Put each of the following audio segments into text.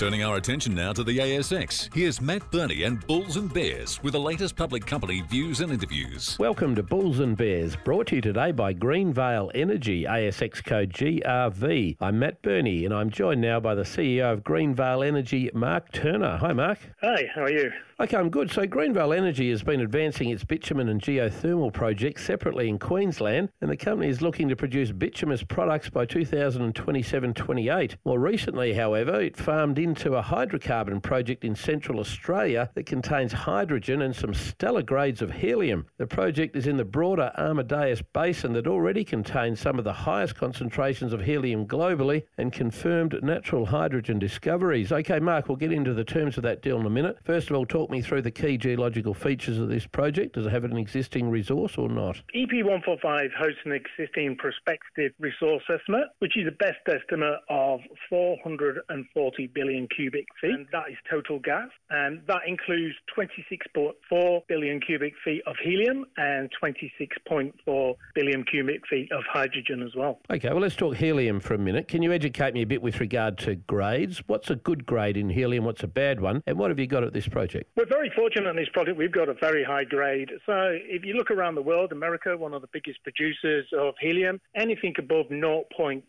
Turning our attention now to the ASX, here's Matt Birney and Bulls and Bears with the latest public company views and interviews. Welcome to Bulls and Bears, brought to you today by Greenvale Energy, ASX code GRV. I'm Matt Birney, and I'm joined now by the CEO of Greenvale Energy, Mark Turner. Hi, Mark. Hi, how are you? Okay, I'm good. So, Greenvale Energy has been advancing its bitumen and geothermal projects separately in Queensland, and the company is looking to produce bituminous products by 2027 28. More recently, however, it farmed into a hydrocarbon project in central Australia that contains hydrogen and some stellar grades of helium. The project is in the broader Amadeus Basin that already contains some of the highest concentrations of helium globally and confirmed natural hydrogen discoveries. Okay, Mark, we'll get into the terms of that deal in a minute. First of all, talk me through the key geological features of this project. Does it have an existing resource or not? EP145 hosts an existing prospective resource estimate, which is a best estimate of 440 billion cubic feet, and that is total gas. And that includes 26.4 billion cubic feet of helium and 26.4 billion cubic feet of hydrogen as well. Okay, well, let's talk helium for a minute. Can you educate me a bit with regard to grades? What's a good grade in helium? What's a bad one? And what have you got at this project? We're very fortunate in this project. We've got a very high grade. So if you look around the world, America, one of the biggest producers of helium, anything above 0.3%,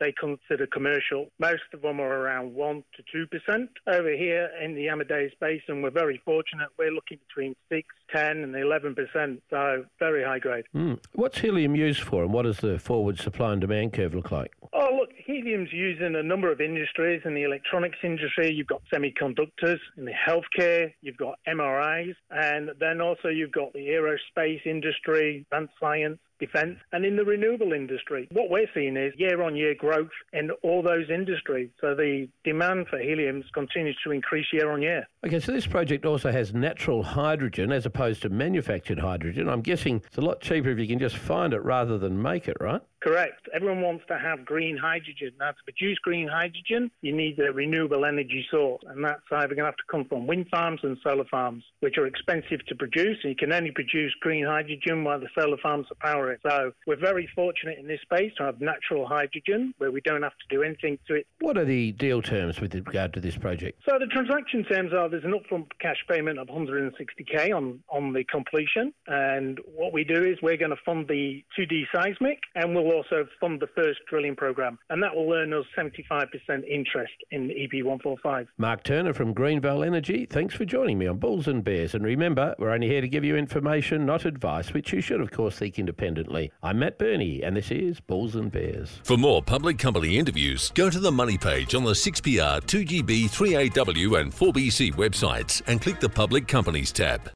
they consider commercial. Most of them are around 1 to 2%. Over here in the Amadeus Basin, we're very fortunate. We're looking between 6, 10 and 11%, so very high grade. Mm. What's helium used for and what does the forward supply and demand curve look like? Oh, look, helium's used in a number of industries. In the electronics industry, you've got semiconductors. In the healthcare, you've got MRIs. And then also you've got the aerospace industry, advanced science, defence, and in the renewable industry. What we're seeing is year on year growth in all those industries. So the demand for helium continues to increase year on year. Okay, so this project also has natural hydrogen as opposed to manufactured hydrogen. I'm guessing it's a lot cheaper if you can just find it rather than make it, right? Correct. Everyone wants to have green hydrogen. Now, to produce green hydrogen, you need a renewable energy source, and that's either going to have to come from wind farms and solar farms, which are expensive to produce. And you can only produce green hydrogen while the solar farms are powering. So we're very fortunate in this space to have natural hydrogen where we don't have to do anything to it. What are the deal terms with regard to this project? So the transaction terms are there's an upfront cash payment of 160k on on the completion, and what we do is we're going to fund the 2D seismic, and we'll also fund the first drilling program, and that will earn us 75% interest in EP145. Mark Turner from Greenvale Energy, thanks for joining me on Bulls and Bears. And remember, we're only here to give you information, not advice, which you should, of course, seek independently. I'm Matt Birney, and this is Bulls and Bears. For more public company interviews, go to the Money page on the 6PR, 2GB, 3AW, and 4BC websites and click the Public Companies tab.